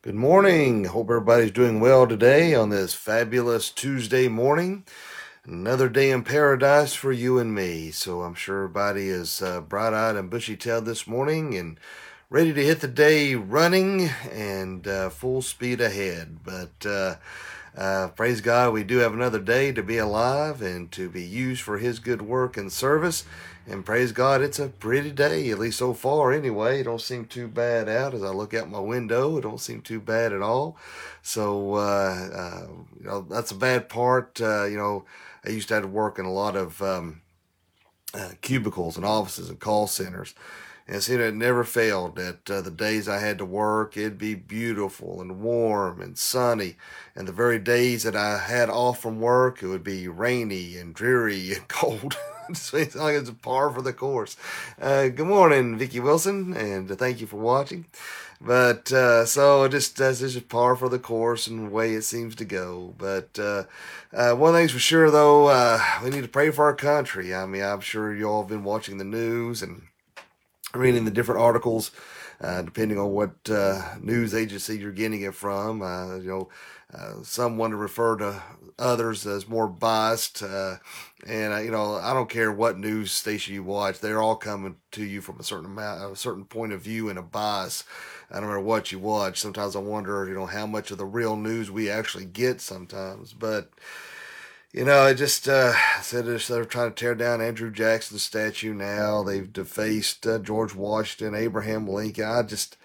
Good morning. Hope everybody's doing well today on this fabulous Tuesday morning. Another day in paradise for you and me. So I'm sure everybody is uh, bright eyed and bushy tailed this morning and ready to hit the day running and uh, full speed ahead. But uh, uh, praise God, we do have another day to be alive and to be used for His good work and service. And praise God, it's a pretty day, at least so far anyway. It don't seem too bad out as I look out my window. It don't seem too bad at all. So, uh, uh, you know, that's a bad part. Uh, you know, I used to have to work in a lot of um, uh, cubicles and offices and call centers. And see, it never failed that uh, the days I had to work, it'd be beautiful and warm and sunny. And the very days that I had off from work, it would be rainy and dreary and cold. so it's like it's par for the course. Uh, good morning, Vicki Wilson, and thank you for watching. But uh, so just that's just par for the course and the way it seems to go. But uh, uh, one thing's for sure, though, uh, we need to pray for our country. I mean, I'm sure you all have been watching the news and reading the different articles, uh, depending on what uh, news agency you're getting it from. Uh, you know, uh, some want to refer to others as more biased, uh, and uh, you know, I don't care what news station you watch; they're all coming to you from a certain amount, a certain point of view, and a bias. I don't matter what you watch. Sometimes I wonder, you know, how much of the real news we actually get sometimes, but you know, I just uh, said they're trying to tear down Andrew Jackson's statue now. They've defaced uh, George Washington, Abraham Lincoln. I just,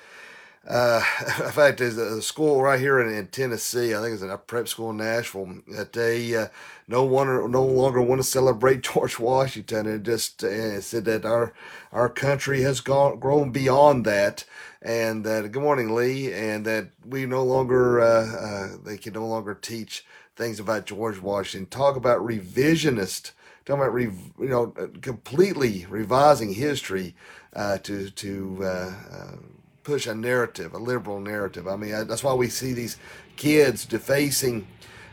uh, in fact, there's a school right here in, in Tennessee. I think it's a prep school in Nashville that they uh, no one no longer want to celebrate George Washington. And just uh, said that our our country has gone grown beyond that, and that good morning Lee, and that we no longer uh, uh, they can no longer teach things about George Washington. Talk about revisionist. Talk about re, you know completely revising history uh, to to uh, uh, push a narrative, a liberal narrative. I mean, I, that's why we see these kids defacing.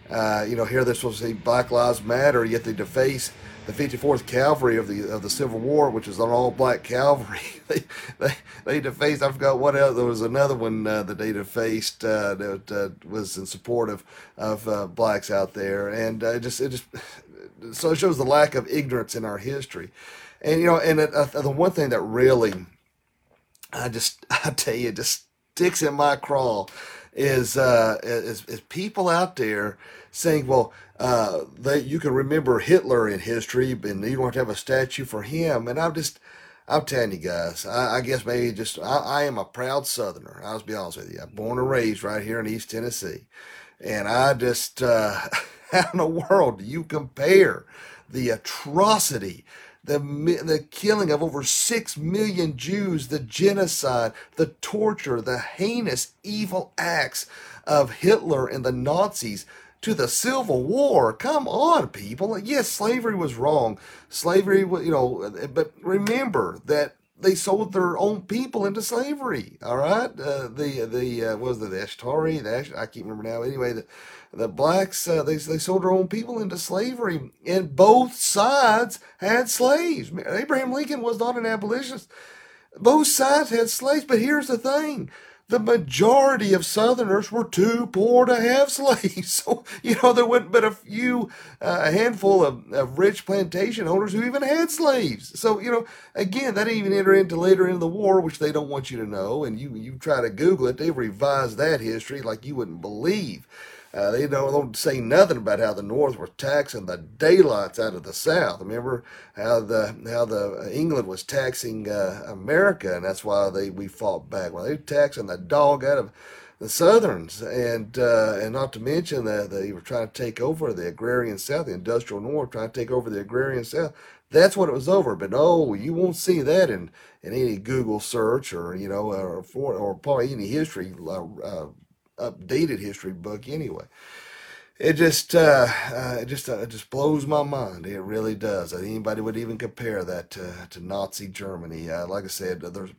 Uh, you know, here they're supposed to say Black Lives Matter, yet they deface the 54th Cavalry of the of the Civil War, which is an all black cavalry. they, they they defaced. I forgot what else. There was another one uh, that they defaced uh, that uh, was in support of of uh, blacks out there, and uh, just it just so it shows the lack of ignorance in our history. And you know, and it, uh, the one thing that really, I just I tell you, just sticks in my craw is uh, is, is people out there saying, well, uh, that you can remember Hitler in history, and you don't have to have a statue for him. And I'm just, I'm telling you guys, I, I guess maybe just, I, I, am a proud Southerner. I'll be honest with you. I'm born and raised right here in East Tennessee. And I just, uh, how in the world do you compare the atrocity the, the killing of over 6 million Jews, the genocide, the torture, the heinous evil acts of Hitler and the Nazis to the Civil War. Come on, people. Yes, slavery was wrong. Slavery, you know, but remember that they sold their own people into slavery. All right, uh, the the uh, was it the Ashtari? The Ash, I can't remember now. Anyway, the the blacks uh, they they sold their own people into slavery, and both sides had slaves. Abraham Lincoln was not an abolitionist. Both sides had slaves, but here's the thing: the majority of Southerners were too poor to have slaves. So, you know, there wasn't but a few, uh, a handful of, of rich plantation owners who even had slaves. So, you know, again, that even enter into later in the war, which they don't want you to know. And you, you try to Google it, they've revised that history like you wouldn't believe. Uh, they don't, don't say nothing about how the North was taxing the daylights out of the South. Remember how the how the uh, England was taxing uh, America, and that's why they we fought back. Well, they were taxing the dog out of the Southerns, and uh, and not to mention that they were trying to take over the agrarian South, the industrial North, trying to take over the agrarian South. That's what it was over. But no, you won't see that in, in any Google search or you know or for, or probably any history uh, uh updated history book anyway. It just, uh, uh, it just, uh, it just blows my mind. It really does. Anybody would even compare that to, to Nazi Germany. Uh, like I said, there's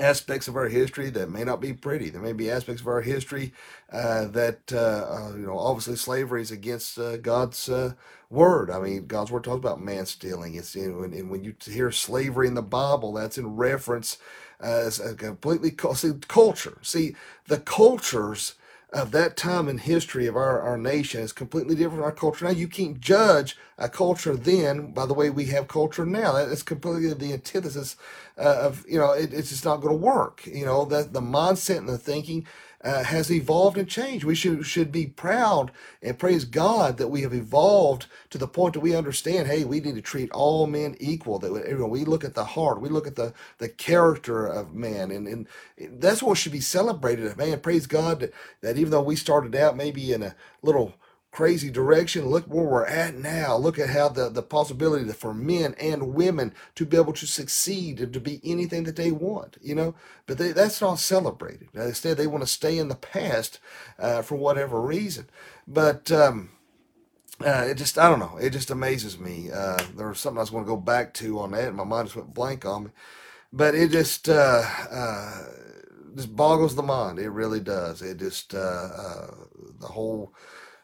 aspects of our history that may not be pretty. There may be aspects of our history uh, that uh, uh, you know, obviously slavery is against uh, God's uh, word. I mean, God's word talks about man stealing. It's you know, and, and when you hear slavery in the Bible, that's in reference It's a completely see, culture. See, the cultures of that time in history of our, our nation is completely different from our culture now. You can't judge a culture then by the way we have culture now. That is completely the antithesis uh, of, you know, it, it's just not going to work. You know, that the mindset and the thinking uh, has evolved and changed. We should should be proud and praise God that we have evolved to the point that we understand. Hey, we need to treat all men equal. That you know, we look at the heart, we look at the the character of man, and and that's what should be celebrated. Man, praise God that, that even though we started out maybe in a little crazy direction. Look where we're at now. Look at how the, the possibility for men and women to be able to succeed and to be anything that they want, you know. But they, that's not celebrated. Instead, they want to stay in the past uh, for whatever reason. But um, uh, it just, I don't know. It just amazes me. Uh, there was something I was going to go back to on that, and my mind just went blank on me. But it just, uh, uh, just boggles the mind. It really does. It just, uh, the whole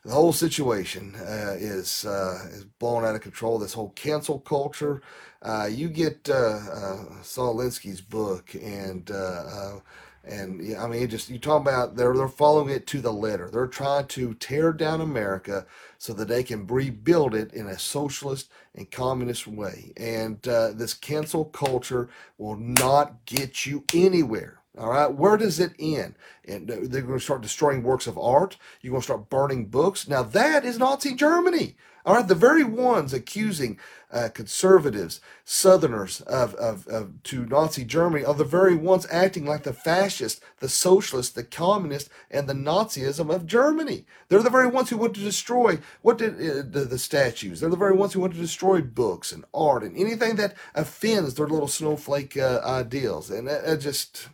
the whole situation uh, is uh, is blown out of control. This whole cancel culture. Uh, you get uh, uh, Saul Alinsky's book, and uh, and I mean, it just you talk about they're they're following it to the letter. They're trying to tear down America so that they can rebuild it in a socialist and communist way. And this cancel culture will not get you anywhere. All right, where does it end? And they're going to start destroying works of art. You're going to start burning books. Now that is Nazi Germany. All right, the very ones accusing uh, conservatives, Southerners of, of, of to Nazi Germany are the very ones acting like the fascists, the socialists, the communists, and the Nazism of Germany. They're the very ones who want to destroy what did uh, the, the statues. They're the very ones who want to destroy books and art and anything that offends their little snowflake uh, ideals. And it just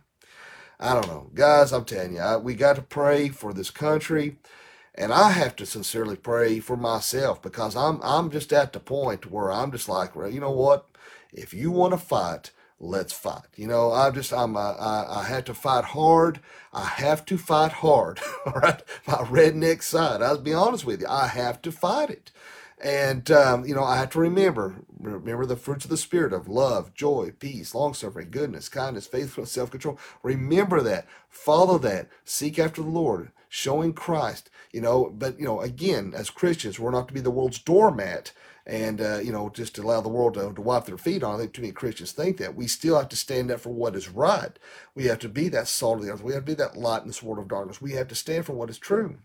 I don't know. Guys, I'm telling you, I, we got to pray for this country. And I have to sincerely pray for myself because I'm I'm just at the point where I'm just like, well, you know what? If you want to fight, let's fight. You know, I just I'm uh, I, I have to fight hard. I have to fight hard. All right, my redneck side. I'll be honest with you. I have to fight it. And um, you know, I have to remember remember the fruits of the spirit of love, joy, peace, long suffering, goodness, kindness, faithfulness, self control. Remember that. Follow that. Seek after the Lord, showing Christ. You know, but you know, again, as Christians, we're not to be the world's doormat and uh, you know just to allow the world to, to wipe their feet on. I think too many Christians think that we still have to stand up for what is right. We have to be that salt of the earth. We have to be that light in this world of darkness. We have to stand for what is true.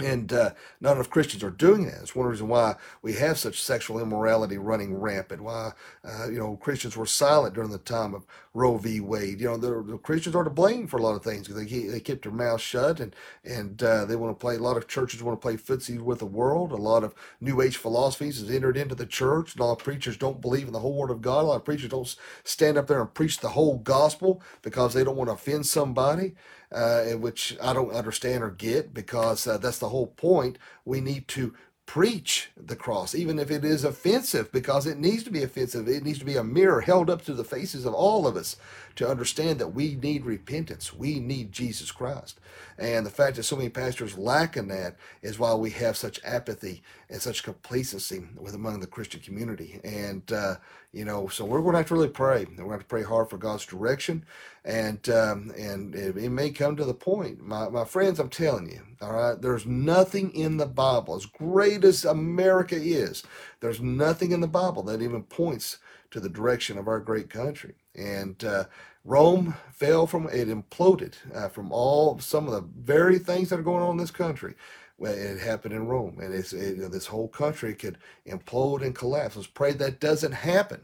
And uh, not enough Christians are doing that. It's one reason why we have such sexual immorality running rampant. Why, uh, you know, Christians were silent during the time of Roe v. Wade. You know, the, the Christians are to blame for a lot of things because they, they kept their mouths shut and and uh, they want to play. A lot of churches want to play footsie with the world. A lot of New Age philosophies has entered into the church. A lot of preachers don't believe in the whole Word of God. A lot of preachers don't stand up there and preach the whole gospel because they don't want to offend somebody uh, which I don't understand or get because uh, that's the whole point. We need to preach the cross, even if it is offensive, because it needs to be offensive. It needs to be a mirror held up to the faces of all of us to understand that we need repentance. We need Jesus Christ. And the fact that so many pastors lack in that is why we have such apathy and such complacency with among the Christian community. And, uh, you know, so we're going to have to really pray. We're going to have to pray hard for God's direction. And, um, and it, it may come to the point, my, my friends, I'm telling you, all right, there's nothing in the Bible, as great as America is, there's nothing in the Bible that even points to the direction of our great country. And uh, Rome fell from it imploded uh, from all some of the very things that are going on in this country. Well, it happened in Rome, and it, this whole country could implode and collapse. Let's pray that doesn't happen,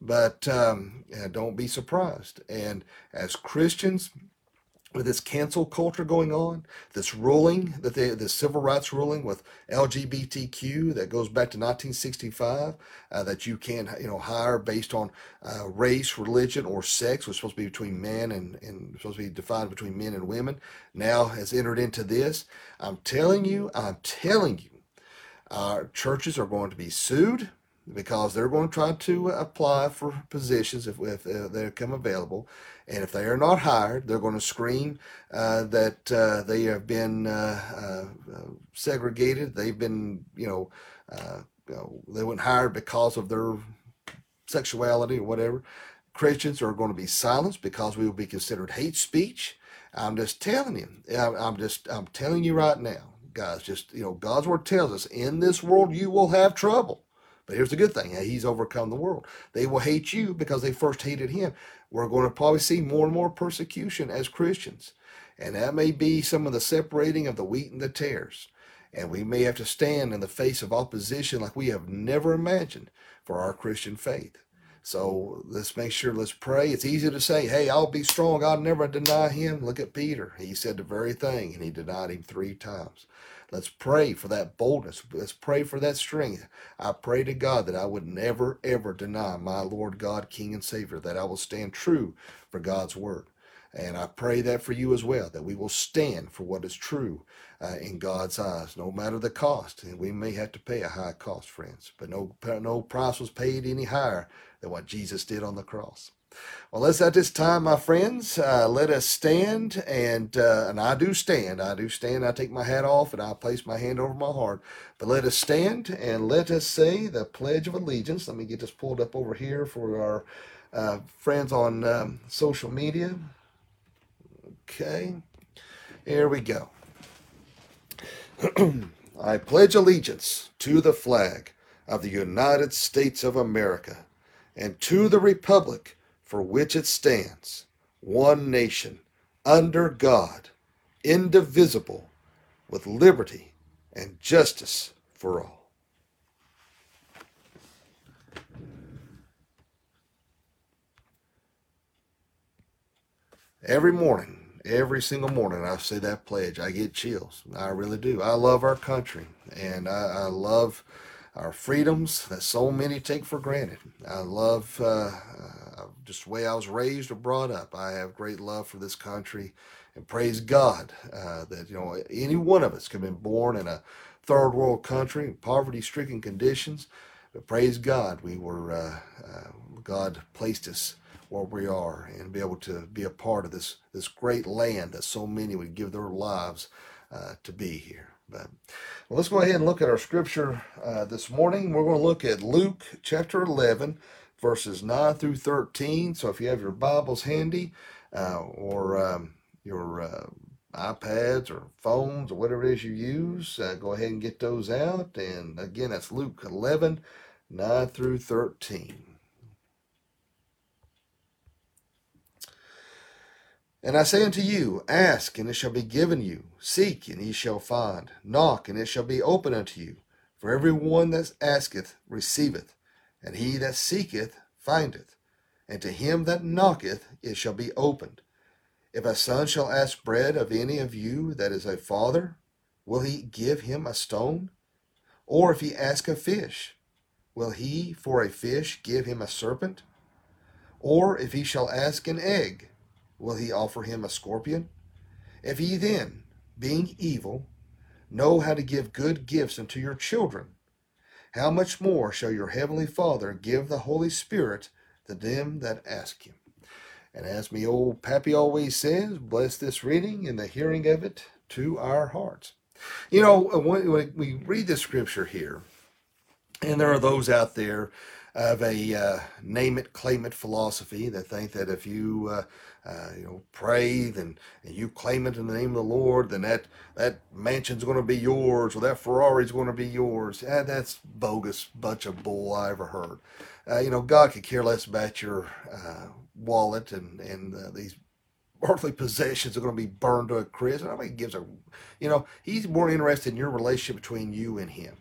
but um, don't be surprised. And as Christians, with this cancel culture going on, this ruling that they, the civil rights ruling with LGBTQ that goes back to 1965, uh, that you can you know hire based on uh, race, religion, or sex, was supposed to be between men and and supposed to be defined between men and women, now has entered into this. I'm telling you, I'm telling you, our churches are going to be sued because they're going to try to apply for positions if, if uh, they come available. And if they are not hired, they're going to scream uh, that uh, they have been uh, uh, segregated. They've been, you know, you know, they weren't hired because of their sexuality or whatever. Christians are going to be silenced because we will be considered hate speech. I'm just telling you. I'm just I'm telling you right now, guys. Just you know, God's word tells us in this world you will have trouble. But here's the good thing: He's overcome the world. They will hate you because they first hated Him. We're going to probably see more and more persecution as Christians, and that may be some of the separating of the wheat and the tares. And we may have to stand in the face of opposition like we have never imagined for our Christian faith. So let's make sure, let's pray. It's easy to say, hey, I'll be strong. I'll never deny him. Look at Peter. He said the very thing, and he denied him three times. Let's pray for that boldness. Let's pray for that strength. I pray to God that I would never, ever deny my Lord God, King and Savior, that I will stand true for God's word. And I pray that for you as well, that we will stand for what is true uh, in God's eyes, no matter the cost. And we may have to pay a high cost, friends, but no, no price was paid any higher than what Jesus did on the cross. Well, let's at this time, my friends, uh, let us stand, and uh, and I do stand. I do stand. I take my hat off and I place my hand over my heart. But let us stand and let us say the Pledge of Allegiance. Let me get this pulled up over here for our uh, friends on um, social media. Okay, here we go. I pledge allegiance to the flag of the United States of America and to the republic for which it stands, one nation, under God, indivisible, with liberty and justice for all. Every morning, every single morning, I say that pledge. I get chills. I really do. I love our country, and I, I love our freedoms that so many take for granted. I love uh, uh, just the way I was raised or brought up. I have great love for this country, and praise God uh, that you know any one of us could have been born in a third world country, poverty-stricken conditions, but praise God we were uh, uh, God placed us where we are and be able to be a part of this this great land that so many would give their lives uh, to be here. But well, let's go ahead and look at our scripture uh, this morning. We're going to look at Luke chapter 11, verses 9 through 13. So if you have your Bibles handy uh, or um, your uh, iPads or phones or whatever it is you use, uh, go ahead and get those out. And again, that's Luke 11, 9 through 13. And I say unto you, Ask, and it shall be given you. Seek, and ye shall find. Knock, and it shall be open unto you. For every one that asketh receiveth, and he that seeketh findeth. And to him that knocketh it shall be opened. If a son shall ask bread of any of you that is a father, will he give him a stone? Or if he ask a fish, will he for a fish give him a serpent? Or if he shall ask an egg, will he offer him a scorpion? If ye then, being evil, know how to give good gifts unto your children, how much more shall your heavenly Father give the Holy Spirit to them that ask him? And as me old Pappy always says, bless this reading and the hearing of it to our hearts. You know, when we read the scripture here, and there are those out there of a uh, name it, claim it philosophy that think that if you uh, uh, you know pray and, and you claim it in the name of the Lord, then that that mansion's going to be yours or that Ferrari's going to be yours. Yeah, that's bogus bunch of bull I ever heard. Uh, you know, God could care less about your uh, wallet and and uh, these earthly possessions are going to be burned to a crisp. I mean, he gives a, you know, he's more interested in your relationship between you and him.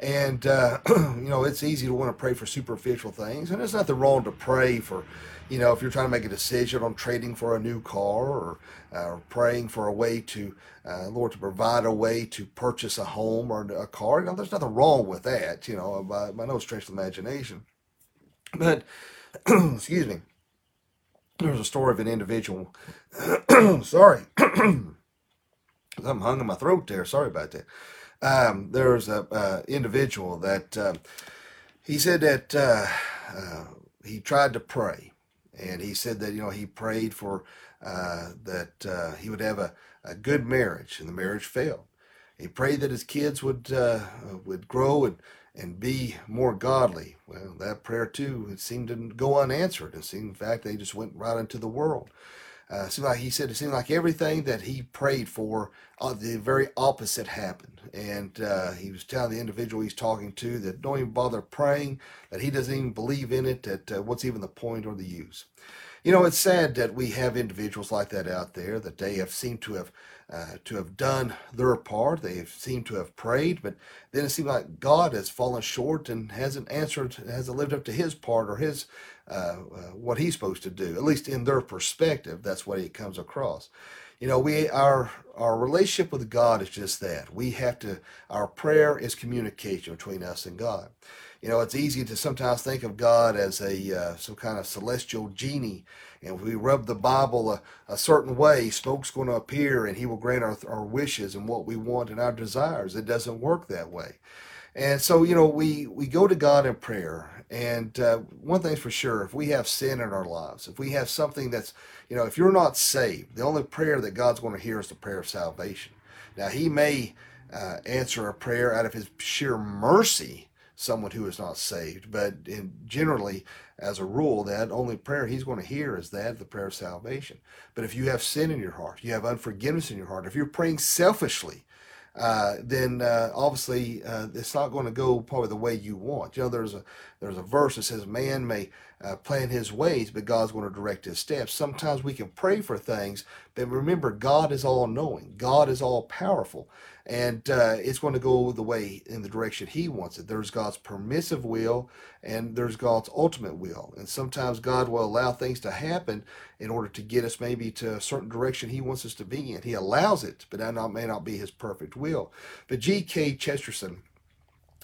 And, uh, you know, it's easy to want to pray for superficial things. And there's nothing wrong to pray for, you know, if you're trying to make a decision on trading for a new car or, uh, praying for a way to, uh, Lord, to provide a way to purchase a home or a car. You know, there's nothing wrong with that, you know, by, by no stretch of imagination. But, excuse me, there's a story of an individual. sorry. I'm hung in my throat there. Sorry about that. Um, there was a uh, individual that uh, he said that uh, uh, he tried to pray, and he said that you know he prayed for uh, that uh, he would have a, a good marriage, and the marriage failed. He prayed that his kids would would grow and and be more godly. Well, that prayer too, it seemed to go unanswered. It seemed, in fact, they just went right into the world. Uh, seemed like he said it seemed like everything that he prayed for, uh, the very opposite happened. And uh, he was telling the individual he's talking to that don't even bother praying, that he doesn't even believe in it, that uh, what's even the point or the use. You know, it's sad that we have individuals like that out there that they have seemed to have uh, to have done their part. They have seemed to have prayed, but then it seems like God has fallen short and hasn't answered, hasn't lived up to His part or His uh, uh, what He's supposed to do. At least in their perspective, that's what it comes across. You know, we our our relationship with God is just that. We have to. Our prayer is communication between us and God. You know, it's easy to sometimes think of God as a uh, some kind of celestial genie, and if we rub the Bible a, a certain way, smoke's going to appear, and He will grant our our wishes and what we want and our desires. It doesn't work that way. And so, you know, we, we go to God in prayer. And uh, one thing's for sure if we have sin in our lives, if we have something that's, you know, if you're not saved, the only prayer that God's going to hear is the prayer of salvation. Now, He may uh, answer a prayer out of His sheer mercy someone who is not saved. But in, generally, as a rule, that only prayer he's going to hear is that, the prayer of salvation. But if you have sin in your heart, you have unforgiveness in your heart, if you're praying selfishly, uh, then uh, obviously uh, it's not going to go probably the way you want. You know, there's a there's a verse that says, "Man may uh, plan his ways, but God's going to direct his steps." Sometimes we can pray for things, but remember, God is all knowing. God is all powerful, and uh, it's going to go the way in the direction He wants it. There's God's permissive will, and there's God's ultimate will. And sometimes God will allow things to happen in order to get us maybe to a certain direction He wants us to be in. He allows it, but that not, may not be His perfect will. But G.K. Chesterton.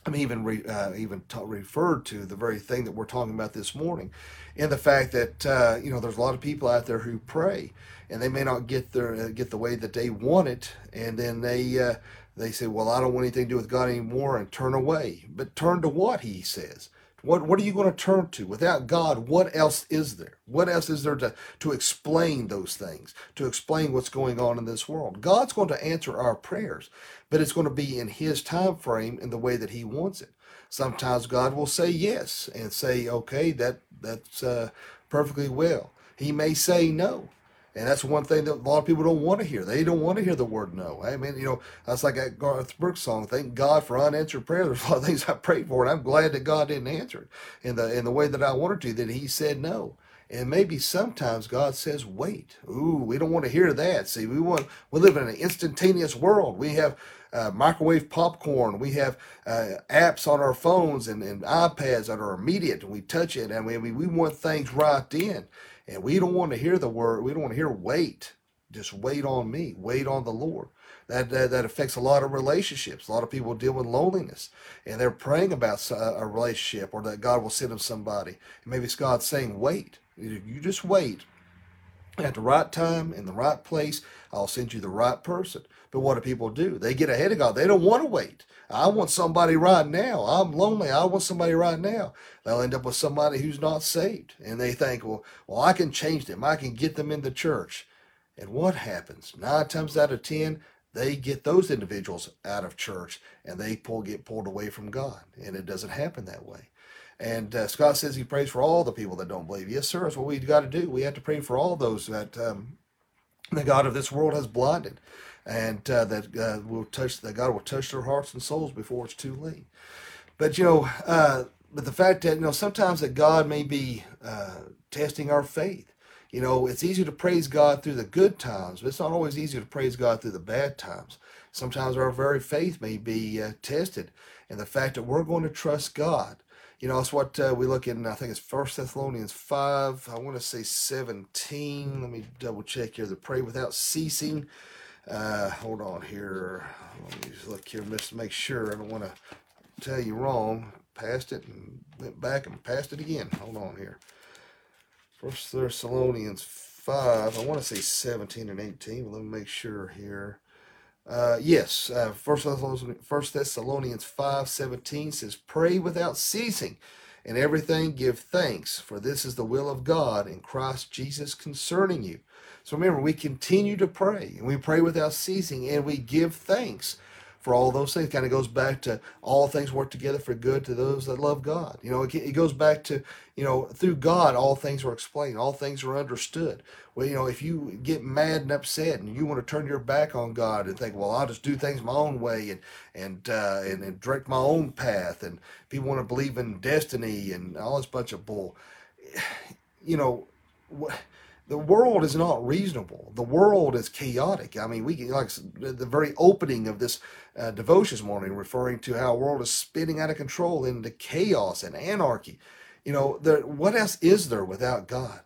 I mean, even re, uh, even t- referred to the very thing that we're talking about this morning, and the fact that uh, you know there's a lot of people out there who pray, and they may not get their uh, get the way that they want it, and then they uh, they say, "Well, I don't want anything to do with God anymore," and turn away. But turn to what He says. What what are you going to turn to without God? What else is there? What else is there to to explain those things? To explain what's going on in this world? God's going to answer our prayers, but it's going to be in His time frame in the way that He wants it. Sometimes God will say yes and say, "Okay, that that's uh, perfectly well." He may say no. And that's one thing that a lot of people don't want to hear. They don't want to hear the word no. I mean, you know, that's like that Garth Brooks song. Thank God for unanswered prayer. There's a lot of things I prayed for, and I'm glad that God didn't answer it in the in the way that I wanted to. That He said no. And maybe sometimes God says, wait. Ooh, we don't want to hear that. See, we want we live in an instantaneous world. We have uh, microwave popcorn. We have uh, apps on our phones and, and iPads that are immediate, and we touch it, and we, we want things right then. And we don't want to hear the word, we don't want to hear wait. Just wait on me, wait on the Lord. That, that, that affects a lot of relationships. A lot of people deal with loneliness and they're praying about uh, a relationship or that God will send them somebody. And maybe it's God saying, wait. You just wait. At the right time, in the right place, I'll send you the right person. But what do people do? They get ahead of God. They don't want to wait. I want somebody right now. I'm lonely. I want somebody right now. They'll end up with somebody who's not saved. And they think, well, well, I can change them. I can get them in the church. And what happens? Nine times out of ten, they get those individuals out of church and they pull get pulled away from God. And it doesn't happen that way. And uh, Scott says he prays for all the people that don't believe. Yes, sir. That's what we've got to do. We have to pray for all those that um, the God of this world has blinded and uh, that uh, will touch that God will touch their hearts and souls before it's too late. But you know, uh, but the fact that you know sometimes that God may be uh, testing our faith. You know, it's easy to praise God through the good times, but it's not always easy to praise God through the bad times. Sometimes our very faith may be uh, tested, and the fact that we're going to trust God. You know, that's what uh, we look in. I think it's First Thessalonians five. I want to say seventeen. Let me double check here. The pray without ceasing. Uh, hold on here. Let me just look here just to make sure. I don't want to tell you wrong. Passed it and went back and passed it again. Hold on here. First Thessalonians 5. I want to say 17 and 18. Let me make sure here. Uh, yes, uh, First Thessalonians, First Thessalonians 5 17 says, Pray without ceasing, and everything give thanks, for this is the will of God in Christ Jesus concerning you. So remember, we continue to pray, and we pray without ceasing, and we give thanks. for all those things. Kind of goes back to all things work together for good to those that love God. You know, it, it goes back to, you know, through God, all things are explained, all things are understood. Well, you know, if you get mad and upset and you want to turn your back on God and think, well, I'll just do things my own way and and uh, and, and direct my own path, and people want to believe in destiny and all this bunch of bull, you know, what the world is not reasonable. The world is chaotic. I mean, we like the very opening of this uh, devotions morning, referring to how the world is spinning out of control into chaos and anarchy. You know, there, what else is there without God?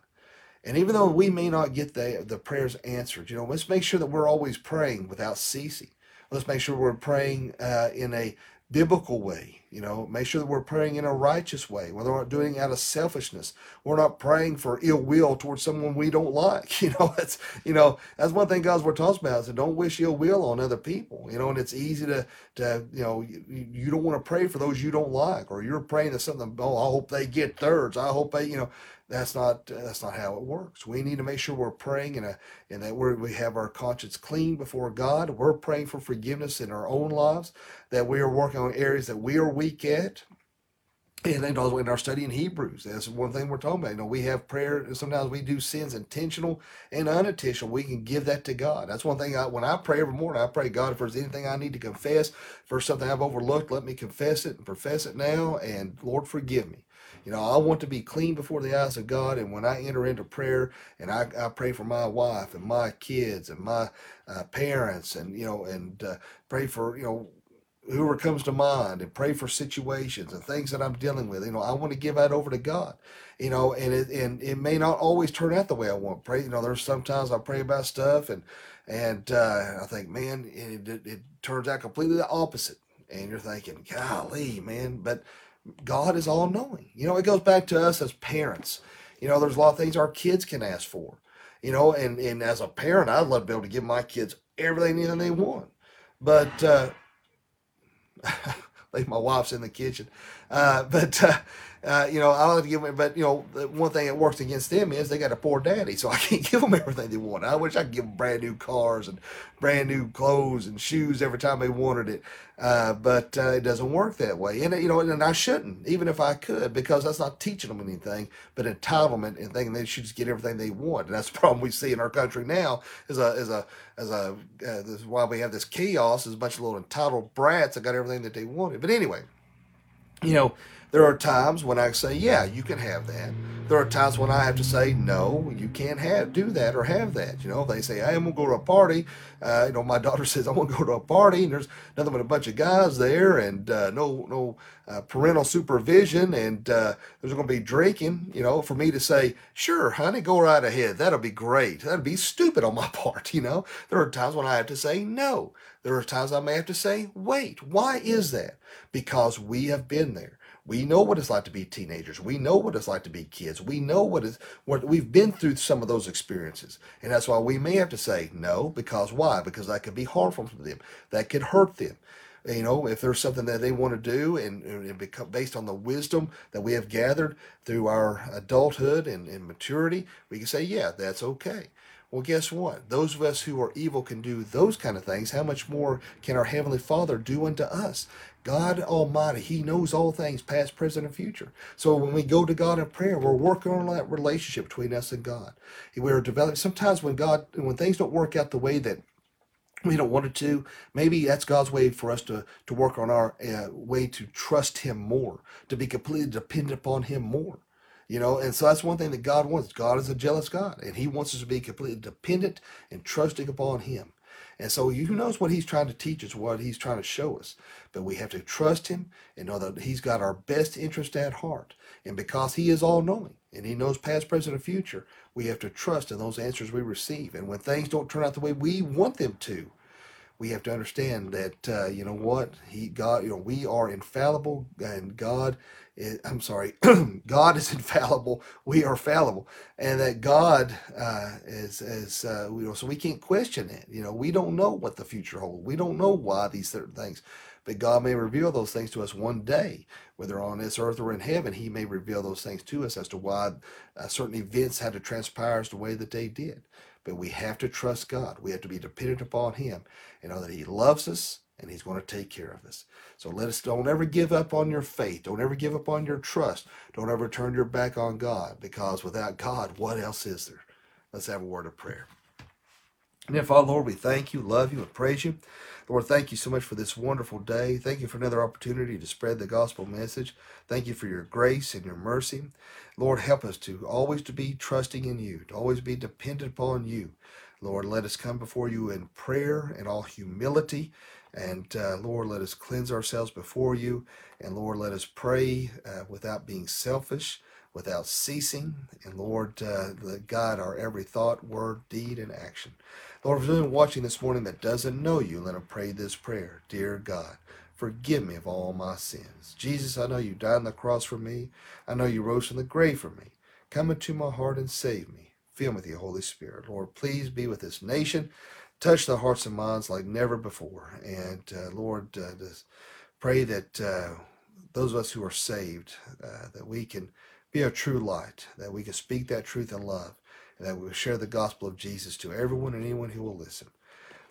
And even though we may not get the the prayers answered, you know, let's make sure that we're always praying without ceasing. Let's make sure we're praying uh, in a biblical way. You know, make sure that we're praying in a righteous way. Whether we're not doing it out of selfishness. We're not praying for ill will towards someone we don't like. You know, that's you know that's one thing God's word talks about. Is don't wish ill will on other people. You know, and it's easy to to you know you, you don't want to pray for those you don't like, or you're praying to something. Oh, I hope they get thirds. I hope they you know that's not that's not how it works. We need to make sure we're praying and uh, a in that we we have our conscience clean before God. We're praying for forgiveness in our own lives. That we are working on areas that we are weak at. And then also in our study in Hebrews, that's one thing we're talking about. You know, we have prayer. And sometimes we do sins intentional and unintentional. We can give that to God. That's one thing. I, when I pray every morning, I pray God if there's anything I need to confess, for something I've overlooked, let me confess it and profess it now. And Lord, forgive me. You know, I want to be clean before the eyes of God. And when I enter into prayer and I, I pray for my wife and my kids and my uh, parents and, you know, and uh, pray for, you know, whoever comes to mind and pray for situations and things that I'm dealing with. You know, I want to give that over to God. You know, and it and it may not always turn out the way I want. Pray. You know, there's sometimes I pray about stuff and and uh, I think, man, it, it, it turns out completely the opposite. And you're thinking, golly, man, but God is all knowing. You know, it goes back to us as parents. You know, there's a lot of things our kids can ask for. You know, and, and as a parent, I'd love to be able to give my kids everything they want. But uh, leave my wife's in the kitchen. Uh, but uh, uh, you know, I like to give them. But you know, the one thing that works against them is they got a poor daddy, so I can't give them everything they want. I wish I could give them brand new cars and brand new clothes and shoes every time they wanted it. Uh, but uh, it doesn't work that way, and you know, and I shouldn't, even if I could, because that's not teaching them anything but entitlement and thinking they should just get everything they want. And that's the problem we see in our country now. Is a is a as a uh, this is why we have this chaos. Is a bunch of little entitled brats that got everything that they wanted. But anyway, you know there are times when I say, yeah, you can have that. There are times when I have to say, no, you can't have do that or have that. You know, they say, hey, I'm gonna go to a party. Uh, you know, my daughter says, I want to go to a party, and there's nothing but a bunch of guys there, and uh, no no uh, parental supervision, and uh, there's going to be drinking. You know, for me to say, sure, honey, go right ahead. That'll be great. That'd be stupid on my part. You know, there are times when I have to say no. There are times I may have to say, wait. Why is that? Because we have been there. We know what it's like to be teenagers. We know what it's like to be kids. We know what is what we've been through some of those experiences. And that's why we may have to say no, because why? Because that could be harmful to them. That could hurt them. You know, if there's something that they want to do and, and become based on the wisdom that we have gathered through our adulthood and, and maturity, we can say, yeah, that's okay. Well, guess what? Those of us who are evil can do those kind of things. How much more can our Heavenly Father do unto us? God Almighty, He knows all things, past, present, and future. So when we go to God in prayer, we're working on that relationship between us and God. We're developing. Sometimes when God, when things don't work out the way that we don't want it to, maybe that's God's way for us to to work on our uh, way to trust Him more, to be completely dependent upon Him more. You know, and so that's one thing that God wants. God is a jealous God, and He wants us to be completely dependent and trusting upon Him. And so He knows what He's trying to teach us, what He's trying to show us. But we have to trust Him and know that He's got our best interest at heart. And because He is all knowing and He knows past, present, and future, we have to trust in those answers we receive. And when things don't turn out the way we want them to, we have to understand that uh, you know what He God you know we are infallible and God is, I'm sorry, God is infallible. We are fallible, and that God uh, is is uh, you know, so we can't question it. You know, we don't know what the future holds. We don't know why these certain things, but God may reveal those things to us one day, whether on this earth or in heaven. He may reveal those things to us as to why uh, certain events had to transpire as the way that they did. But we have to trust God. We have to be dependent upon Him and know that He loves us and He's going to take care of us. So let us don't ever give up on your faith. Don't ever give up on your trust. Don't ever turn your back on God because without God, what else is there? Let's have a word of prayer. And then, Father, Lord, we thank you, love you, and praise you. Lord, thank you so much for this wonderful day. Thank you for another opportunity to spread the gospel message. Thank you for your grace and your mercy. Lord, help us to always to be trusting in you, to always be dependent upon you. Lord, let us come before you in prayer and all humility. And uh, Lord, let us cleanse ourselves before you. And Lord, let us pray uh, without being selfish, without ceasing. And Lord, uh, guide our every thought, word, deed, and action. Lord, if anyone watching this morning that doesn't know you, let them pray this prayer. Dear God, forgive me of all my sins. Jesus, I know you died on the cross for me. I know you rose from the grave for me. Come into my heart and save me. Fill me with your Holy Spirit. Lord, please be with this nation. Touch the hearts and minds like never before. And uh, Lord, uh, pray that uh, those of us who are saved, uh, that we can be a true light, that we can speak that truth in love, and that we will share the gospel of Jesus to everyone and anyone who will listen.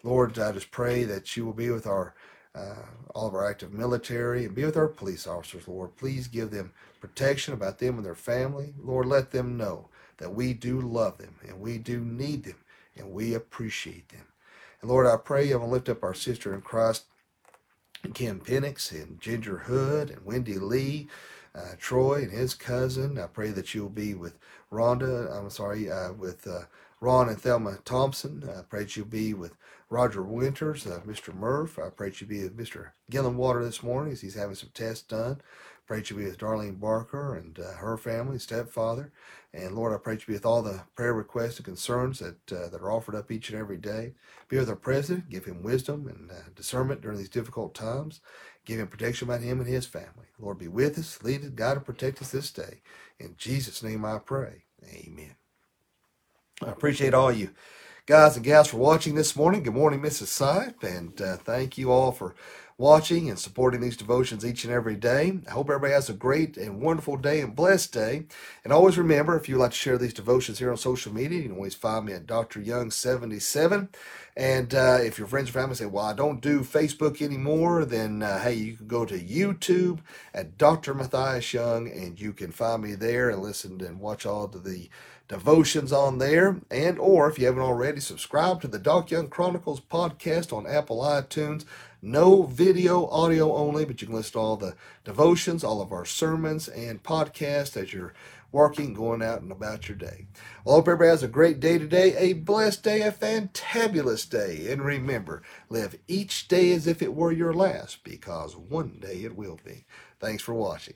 Lord, I just pray that you will be with our uh, all of our active military and be with our police officers, Lord. Please give them protection about them and their family. Lord, let them know that we do love them and we do need them and we appreciate them. And Lord, I pray you will lift up our sister in Christ, Kim Penix and Ginger Hood and Wendy Lee, uh, Troy and his cousin. I pray that you'll be with Rhonda, I'm sorry, uh, with uh, Ron and Thelma Thompson. I pray that you'll be with Roger Winters, uh, Mr. Murph. I pray that you'll be with Mr. Gillenwater this morning as he's having some tests done. I pray that you'll be with Darlene Barker and uh, her family, stepfather. And Lord, I pray that you'll be with all the prayer requests and concerns that uh, that are offered up each and every day. Be with our president, give him wisdom and uh, discernment during these difficult times. Give him protection about him and his family. Lord, be with us, lead us, guide, and protect us this day. In Jesus' name I pray. Amen. I appreciate all you guys and gals for watching this morning. Good morning, Mrs. Sipe, and uh, thank you all for watching and supporting these devotions each and every day. I hope everybody has a great and wonderful day and blessed day. And always remember, if you'd like to share these devotions here on social media, you can always find me at Dr. Young77. And uh, if your friends or family say, well, I don't do Facebook anymore, then uh, hey, you can go to YouTube at Dr. Matthias Young and you can find me there and listen and watch all of the devotions on there. And or if you haven't already, subscribe to the Doc Young Chronicles podcast on Apple iTunes. No video, audio only, but you can list all the devotions, all of our sermons and podcasts as you're working, going out and about your day. Well, I hope everybody has a great day today, a blessed day, a fantabulous day. And remember, live each day as if it were your last, because one day it will be. Thanks for watching.